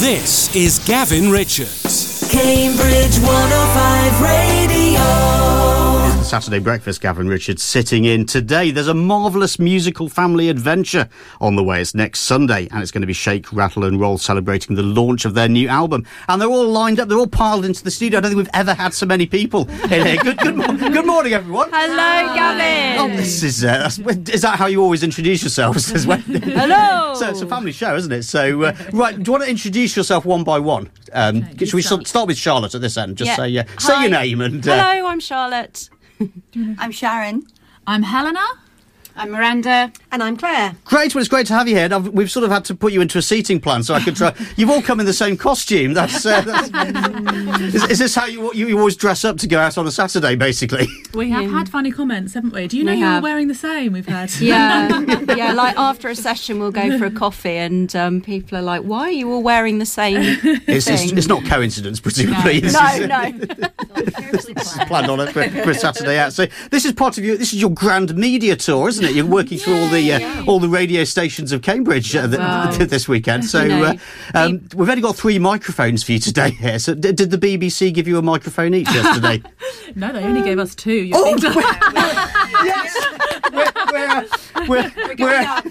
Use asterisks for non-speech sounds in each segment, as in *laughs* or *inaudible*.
This is Gavin Richards. Cambridge 105 Radio. Saturday Breakfast, Gavin Richards sitting in today. There's a marvellous musical family adventure on the way. It's next Sunday, and it's going to be Shake, Rattle and Roll celebrating the launch of their new album. And they're all lined up, they're all piled into the studio. I don't think we've ever had so many people in here. Good, good, mo- good morning, everyone. Hello, Gavin. Oh, this is, uh, is that how you always introduce yourselves? As well? *laughs* Hello. So it's a family show, isn't it? So, uh, right, do you want to introduce yourself one by one? Um, should we start. start with Charlotte at this end? Just Yeah. say, uh, say Hi. your name and. Uh, Hello, I'm Charlotte. *laughs* I'm Sharon. I'm Helena. I'm Miranda. And I'm Clare. Great, well, it's great to have you here. And I've, we've sort of had to put you into a seating plan so I could try. *laughs* You've all come in the same costume. That's, uh, *laughs* that's is, is this how you, you you always dress up to go out on a Saturday, basically? *laughs* We have had funny comments, haven't we? Do you know We you were have. wearing the same? We've had. Yeah, yeah. Like after a session, we'll go for a coffee, and um, people are like, "Why are you all wearing the same It's, it's, thing?" it's not coincidence, presumably. This no, is, no. planned on it for, for a Saturday out. So this is part of your this is your grand media tour, isn't it? You're working through all the uh, all the radio stations of Cambridge uh, th- Wow. th- this weekend. So *laughs* uh, um, we've only got three microphones for you today here. So d- did the BBC give you a microphone each yesterday? *laughs* No, they only gave us two. You Oh, *laughs* yes, we're, we're, we're, we're,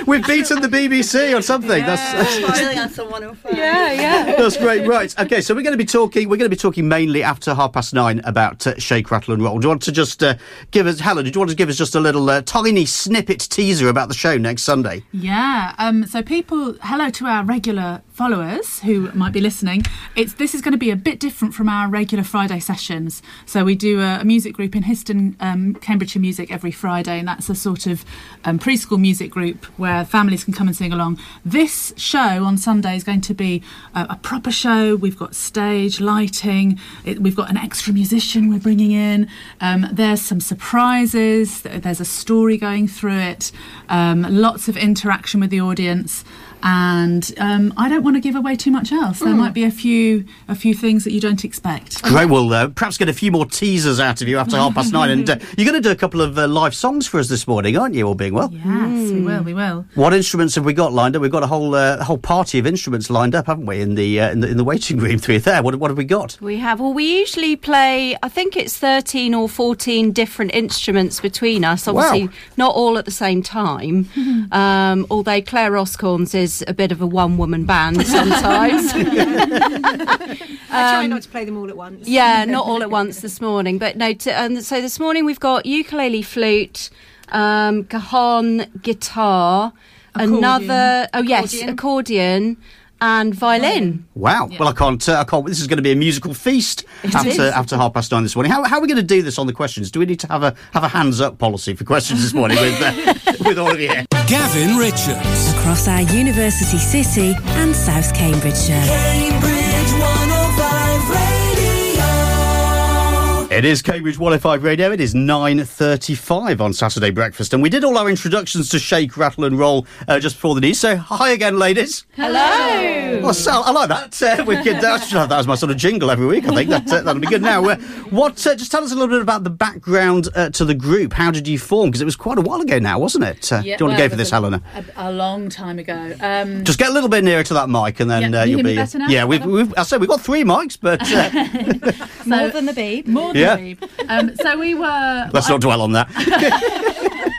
*laughs* we've beaten the BBC or something. That's, that's *laughs* Finally on someone who Yeah, yeah. *laughs* That's great. Right. Okay. So we're going to be talking. We're going to be talking mainly after half past nine about uh, shake, rattle, and roll. Do you want to just uh, give us, Helen? Do you want to give us just a little uh, tiny snippet teaser about the show next Sunday? Yeah. Um, so people, hello to our regular followers who might be listening. It's this is going to be a bit different from our regular Friday sessions. So we do a, a music group in Histon, um, Cambridgeshire Music every Friday, and that's a sort of um, preschool music group where families can come and sing along. This show on Sunday is going to be a, a proper show. We've got stage lighting. It, we've got an extra musician we're bringing in. Um, there's some surprises. There's a story going through it. Um, lots of interaction with the audience. And um, I don't want to give away too much else. There might be a few a few things that you don't expect. Great. We'll uh, perhaps get a few more teasers out of you after half past nine. And uh, *laughs* you're going to do a couple of uh, live songs for us this morning, aren't you? All being well. Yes, we will. We will. What instruments have we got lined up? We've got a whole uh, whole party of instruments lined up, haven't we? In the uh, in the, in the waiting room through there. What, what have we got? We have. Well, we usually play. I think it's thirteen or fourteen different instruments between us. Obviously, Wow. not all at the same time. *laughs* um, although Clare Oscorns is a bit of a one-woman band sometimes. *laughs* I try not to play them all at once. Yeah, not all at once this morning, but no. T- and so this morning we've got ukulele, flute, um, cajon, guitar, Accordion. another. Oh yes, Accordion. accordion and violin. Wow. Well, I can't. Uh, I can't. This is going to be a musical feast after is. after half past nine this morning. How, how are we going to do this on the questions? Do we need to have a have a hands up policy for questions this morning with uh, *laughs* with all of you? Here? Gavin Richards. across our university city and South Cambridgeshire. Cambridge 105 Radio. It is Cambridge 105 Radio. It is 9.35 on Saturday Breakfast. And we did all our introductions to Shake, Rattle and Roll uh, just before the news. So hi again, ladies. Hello. Well, Sal, I like that. Uh, we could, uh, I should have that as my sort of jingle every week. I think that uh, that'll be good. Now, uh, what? Uh, just tell us a little bit about the background uh, to the group. How did you form? Because it was quite a while ago now, wasn't it? Uh, do you want to go for this, Helena? A, a long time ago. Um, Just get a little bit nearer to that mic, and then Yeah, uh, you you'll be. better now? Yeah, we've, we've. I said we've got three mics, but uh, *laughs* More than the beep. more than Yeah. Veeb. Um, so we were. let's not dwell on that. *laughs*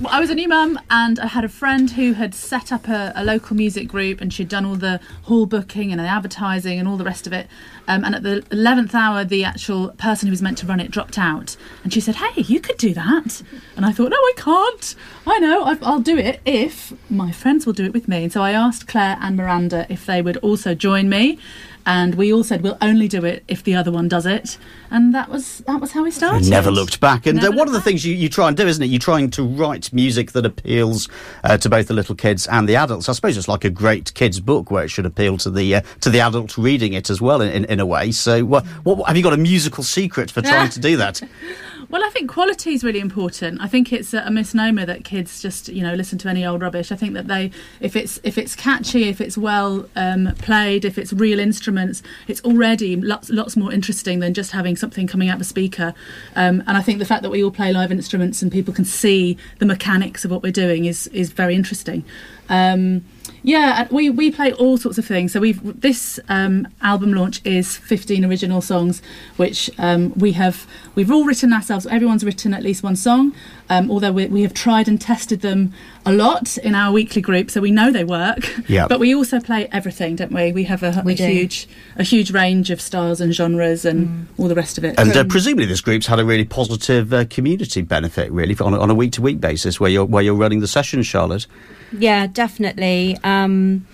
Was. I was a new mum, and I had a friend who had set up a, a local music group, and she'd done all the hall booking and the advertising and all the rest of it. Um, and at the eleventh hour, the actual person who was meant to run it dropped out, and she said, "Hey, you could do that." And I thought, "No, I can't. I know. I, I'll do it if my friends will do it with me." And so I asked Clare and Miranda if they would also join me. And we all said we'll only do it if the other one does it, and that was that was how we started. Never looked back. And uh, one of the looked things you, you try and do, isn't it? You're trying to write music that appeals uh, to both the little kids and the adults. I suppose it's like a great kids' book where it should appeal to the uh, to the adult reading it as well, in, in, in a way. So, what, what have you got a musical secret for trying to do that? *laughs* Well, I think quality is really important. I think it's a, misnomer that kids just you know listen to any old rubbish. I think that they, if it's if it's catchy, if it's well um, played, if it's real instruments, it's already lots lots more interesting than just having something coming out of a speaker. Um, and I think the fact that we all play live instruments and people can see the mechanics of what we're doing is is very interesting. Um, Yeah, we, we play all sorts of things. So we've this um, album launch is 15 original songs, which um, we have we've all written ourselves. Everyone's written at least one song, um, although we, we have tried and tested them a lot in our weekly group, so we know they work. Yeah. But we also play everything, don't we? We have a, We a huge a huge range of styles and genres and all the rest of it. And uh, presumably, this group's had a really positive uh, community benefit, really, on a, on a week-to-week basis, where you're where you're running the sessions, Charlotte. Yeah, definitely. Um,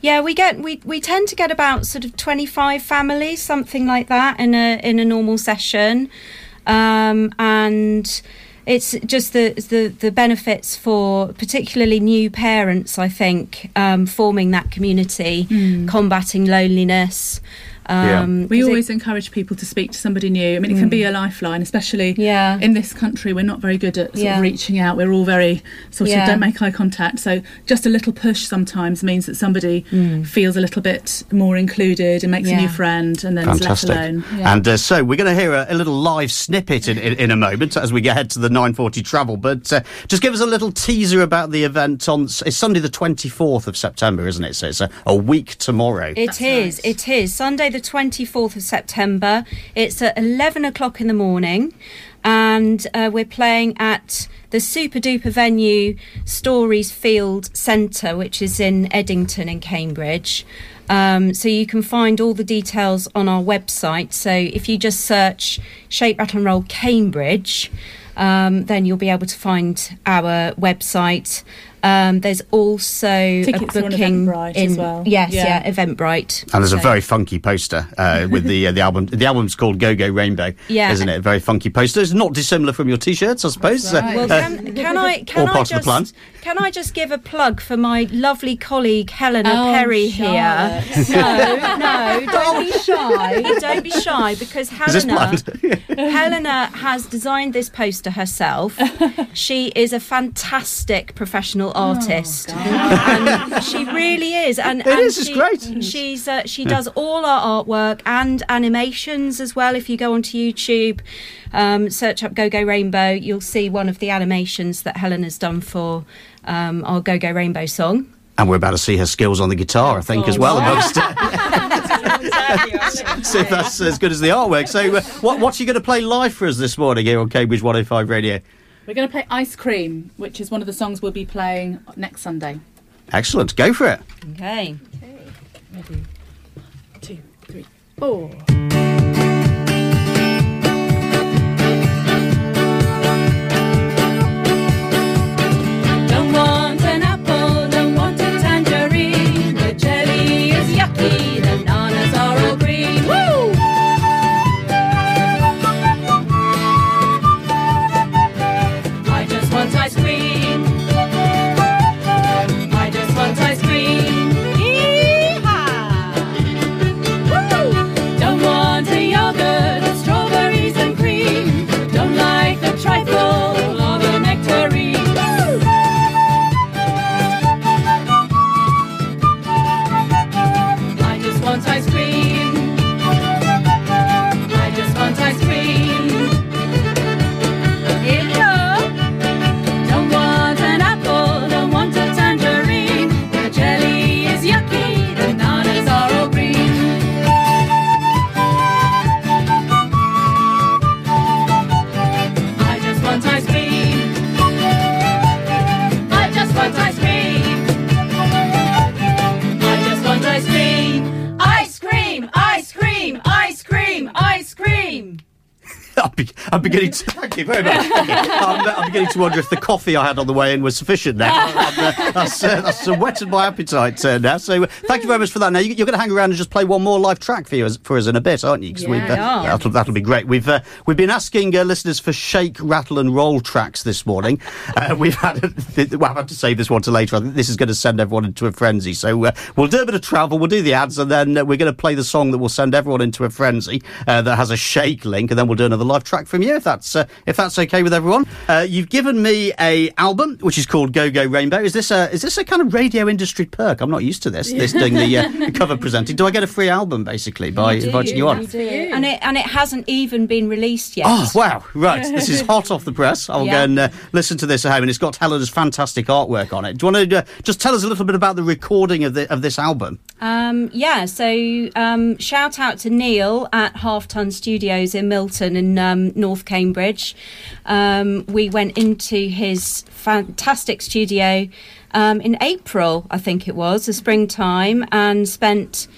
yeah, we get we, we tend to get about sort of twenty five families, something like that, in a in a normal session, um, and it's just the, the the benefits for particularly new parents. I think um, forming that community, combating loneliness. Yeah. Um, We 'cause it- always encourage people to speak to somebody new. I mean, it can be a lifeline, especially Yeah. in this country. We're not very good at sort Yeah. of reaching out. We're all very sort Yeah. of don't make eye contact. So just a little push sometimes means that somebody feels a little bit more included and makes a new friend and then Fantastic. is left alone. Yeah. And uh, so we're going to hear a, a little live snippet in, in, in a moment as we get head to the 9:40 travel. But uh, just give us a little teaser about the event on it's Sunday the 24th of September, isn't it? So it's a, a week tomorrow. It is. right. It is Sunday, the twenty fourth of September. It's at eleven o'clock in the morning, and uh, we're playing at the super duper venue Storey's Field Centre, which is in Eddington in Cambridge. Um, so you can find all the details on our website. So if you just search Shake Rattle and Roll Cambridge. Um, then you'll be able to find our website. Um, there's also Tickets a booking Eventbrite in as well. yes, Yeah. yeah, Eventbrite. And there's a very funky poster uh, *laughs* with the uh, the album. The album's called Go Go Rainbow, Yeah. isn't it? A very funky poster. It's not dissimilar from your t-shirts, I suppose. Right. Uh, Well, can, *laughs* can I can all I part of the just plan. can I just give a plug for my lovely colleague Helena Oh, Perry here? *laughs* No, no, don't be shy. Don't be shy because Helena? Helena has designed this poster herself. She is a fantastic professional artist, and she really is. And It and is, it's she, great. She's uh, she does all our artwork and animations as well. If you go onto YouTube, um, search up Go Go Rainbow, you'll see one of the animations that Helen has done for um, our Go Go Rainbow song. and we're about to see her skills on the guitar, I think, as well. Amongst, see if *laughs* that's as good as the artwork. So, uh, what, what's you going to play live for us this morning here on Cambridge 105 Radio? We're going to play Ice Cream, which is one of the songs we'll be playing next Sunday. Excellent. Go for it. Okay. Two, three, four. I'm, be- beginning to. Thank you very much. *laughs* I'm, uh, I'm beginning to wonder if the coffee I had on the way in was sufficient now. *laughs* Uh, that's, uh, that's whetted my appetite uh, now. So uh, thank you very much for that. Now you, you're going to hang around and just play one more live track for you for us in a bit, aren't you? Yeah. that'll, that'll be great. We've uh, we've been asking uh, listeners for shake, rattle, and roll tracks this morning. Uh, *laughs* we've had. well, I have to save this one to later. I think this is going to send everyone into a frenzy. So uh, we'll do a bit of travel. We'll do the ads, and then uh, we're going to play the song that will send everyone into a frenzy uh, that has a shake link, and then we'll do another live track from you, if that's uh, if that's okay with everyone. Uh, you've given me a album which is called Go Go Rainbow. Is this a is this a kind of radio industry perk? I'm not used to this. This doing the, uh, *laughs* the cover presenting. Do I get a free album basically by inviting you on? You and it and it hasn't even been released yet. Oh wow! Right, this is *laughs* hot off the press. I'll go and uh, listen to this at home, and it's got Helena's fantastic artwork on it. Do you want to uh, just tell us a little bit about the recording of the of this album? Um, yeah, so um, shout out to Neil at Half Ton Studios in Milton in um, North Cambridge. Um, we went into his fantastic studio um, in April, I think it was, the springtime, and spent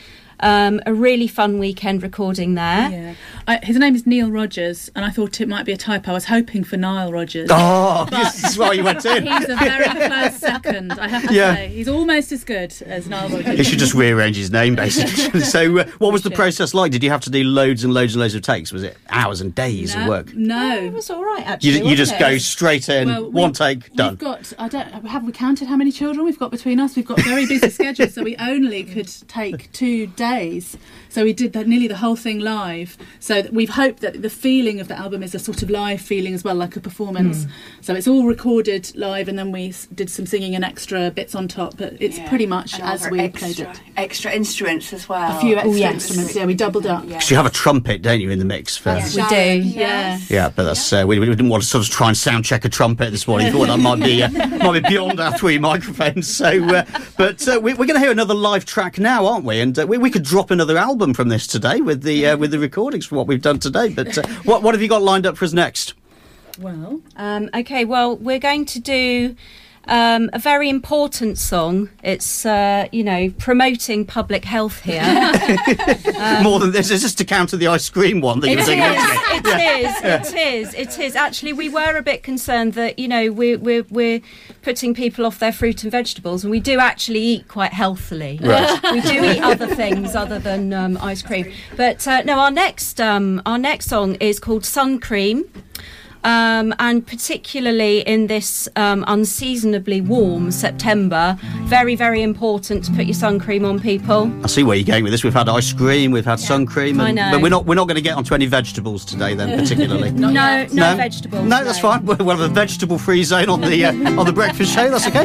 um, a really fun weekend recording there. Yeah. I, his name is Neil Rogers, and I thought it might be a typo. I was hoping for Nile Rodgers. Oh, *laughs* this is why you went in. He's a very close second, I have to Yeah. say. He's almost as good as Nile He should just rearrange his name, basically. *laughs* so, uh, what was the process like? Did you have to do loads and loads and loads of takes? Was it hours and days of work? no, work? It was all right, actually. You, you just it? go straight in, Well, one take, done. We've got, I don't, have we counted how many children we've got between us? We've got very busy *laughs* schedules, so we only could take two days. So we did that, nearly the whole thing live. So that we've hoped that the feeling of the album is a sort of live feeling as well, like a performance. Hmm. So it's all recorded live, and then we s- did some singing and extra bits on top. But it's Yeah. pretty much And as we extra, played it. Extra instruments as well. A few extra yes. instruments, yeah, we doubled up. Yeah. You have a trumpet, don't you, in the mix? For, We do. Yeah. Yeah, but that's uh, we, we didn't want to sort of try and sound check a trumpet this morning. Thought that might be uh, *laughs* might be beyond our three microphones. So, uh, but uh, we, we're going to hear another live track now, aren't we? And uh, we, we could drop another album from this today with the uh, with the recordings for what we've done today. But uh, what what have you got lined up for us next? Well, Um, okay, well, we're going to do um, a very important song. It's, uh, you know, promoting public health here. *laughs* More than this, is this to counter the ice cream one that you It were is, saying? originally? it is, it is, it is. Actually, we were a bit concerned that, you know, we're, we're, we're putting people off their fruit and vegetables, and we do actually eat quite healthily. Right. We do eat other things other than um, ice cream. But uh, no, our next, um, our next song is called Sun Cream. Um, and particularly in this um, unseasonably warm September, very, very important to put your sun cream on, people. I see where you're going with this. We've had ice cream, we've had sun cream, I and, know. but we're not we're not going to get onto any vegetables today. Then, particularly. *laughs* No, no, vegetables. No, that's fine. We'll we'll have a vegetable free zone on the uh, on the breakfast show. That's okay.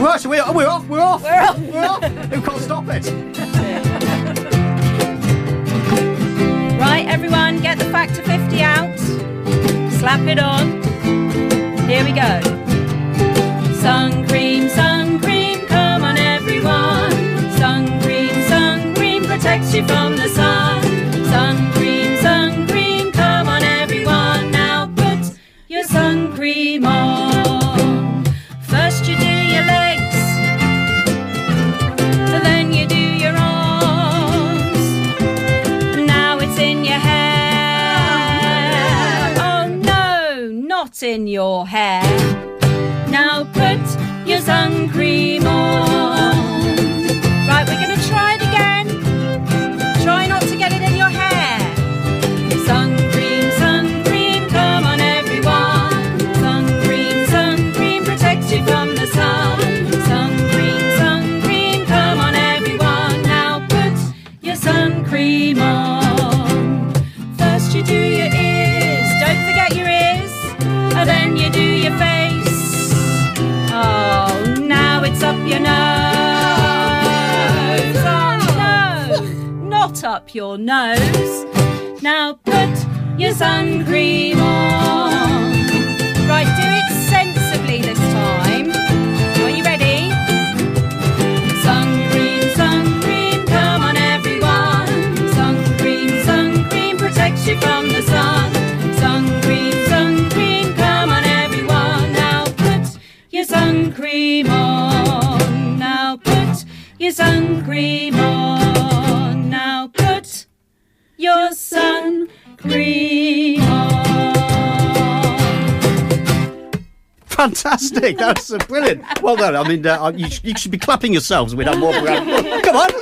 Right, so we're, we're off. We're off. We're off. We're off. Who can't stop it? Right, everyone, get the factor 50 out. Slap it on. Here we go. Sun cream, sun cream, come on, everyone. Sun cream, sun cream protects you from the sun. In your hair. Your nose. Now put your sun cream on. Right, do it sensibly this time. Are you ready? Sun cream, sun cream, come on everyone. Sun cream, sun cream protects you from the sun. Sun cream, sun cream, come on everyone. Now put your sun cream on. Now put your sun cream Fantastic! That's uh, brilliant. Well done. I mean, uh, you, sh- you should be clapping yourselves. We'd have more round. Come on, uh,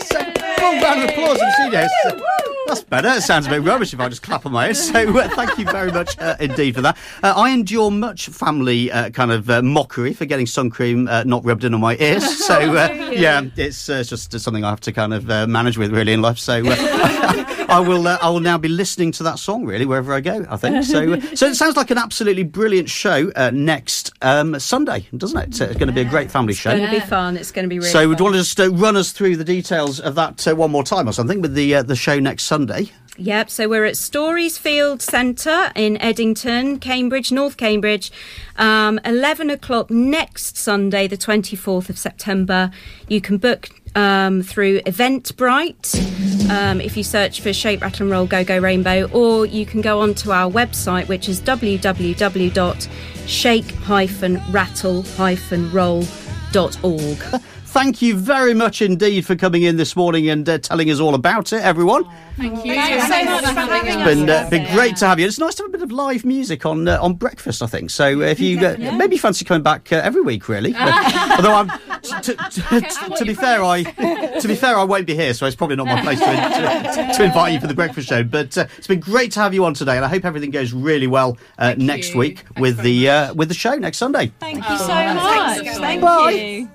full round of applause in the studio. Uh, That's better. It sounds a bit rubbish if I just clap on my head. So uh, thank you very much uh, indeed for that. Uh, I endure much family uh, kind of uh, mockery for getting sun cream uh, not rubbed in on my ears. *laughs* So uh, yeah, it's uh, just something I have to kind of uh, manage with really in life. So uh, *laughs* I will. Uh, I will now be listening to that song really wherever I go. I think so. uh, So it sounds like an absolutely brilliant show uh, next um, Sunday, doesn't it? It's going to be a great family show. It's going to be fun. It's going to be really So, would you want to just uh, run us through the details of that uh, one more time or something with the uh, the show next Sunday? Yep, so we're at Storey's Field Centre in Eddington, Cambridge, North Cambridge. Um, 11 o'clock next Sunday, the 24th of September. You can book um, through Eventbrite um, if you search for Shake, Rattle and Roll Go Go Rainbow, or you can go onto our website, which is www.shake-rattle-roll.org. *laughs* Thank you very much indeed for coming in this morning and uh, telling us all about it, everyone. Thank you. Thanks so much for having us. been uh, been great to have you. It's nice to have a bit of live music on uh, on breakfast. I think so. Uh, if you uh, maybe fancy coming back uh, every week, really. But- *laughs* although I'm t- t- t- to be fair, I to be fair, I won't be here, so it's probably not my place to, to, to invite you for the breakfast show. But uh, it's been great to have you on today, and I hope everything goes really well uh, next you. week with the uh, with the show next Sunday. Thank you so much. Thank Bye. you.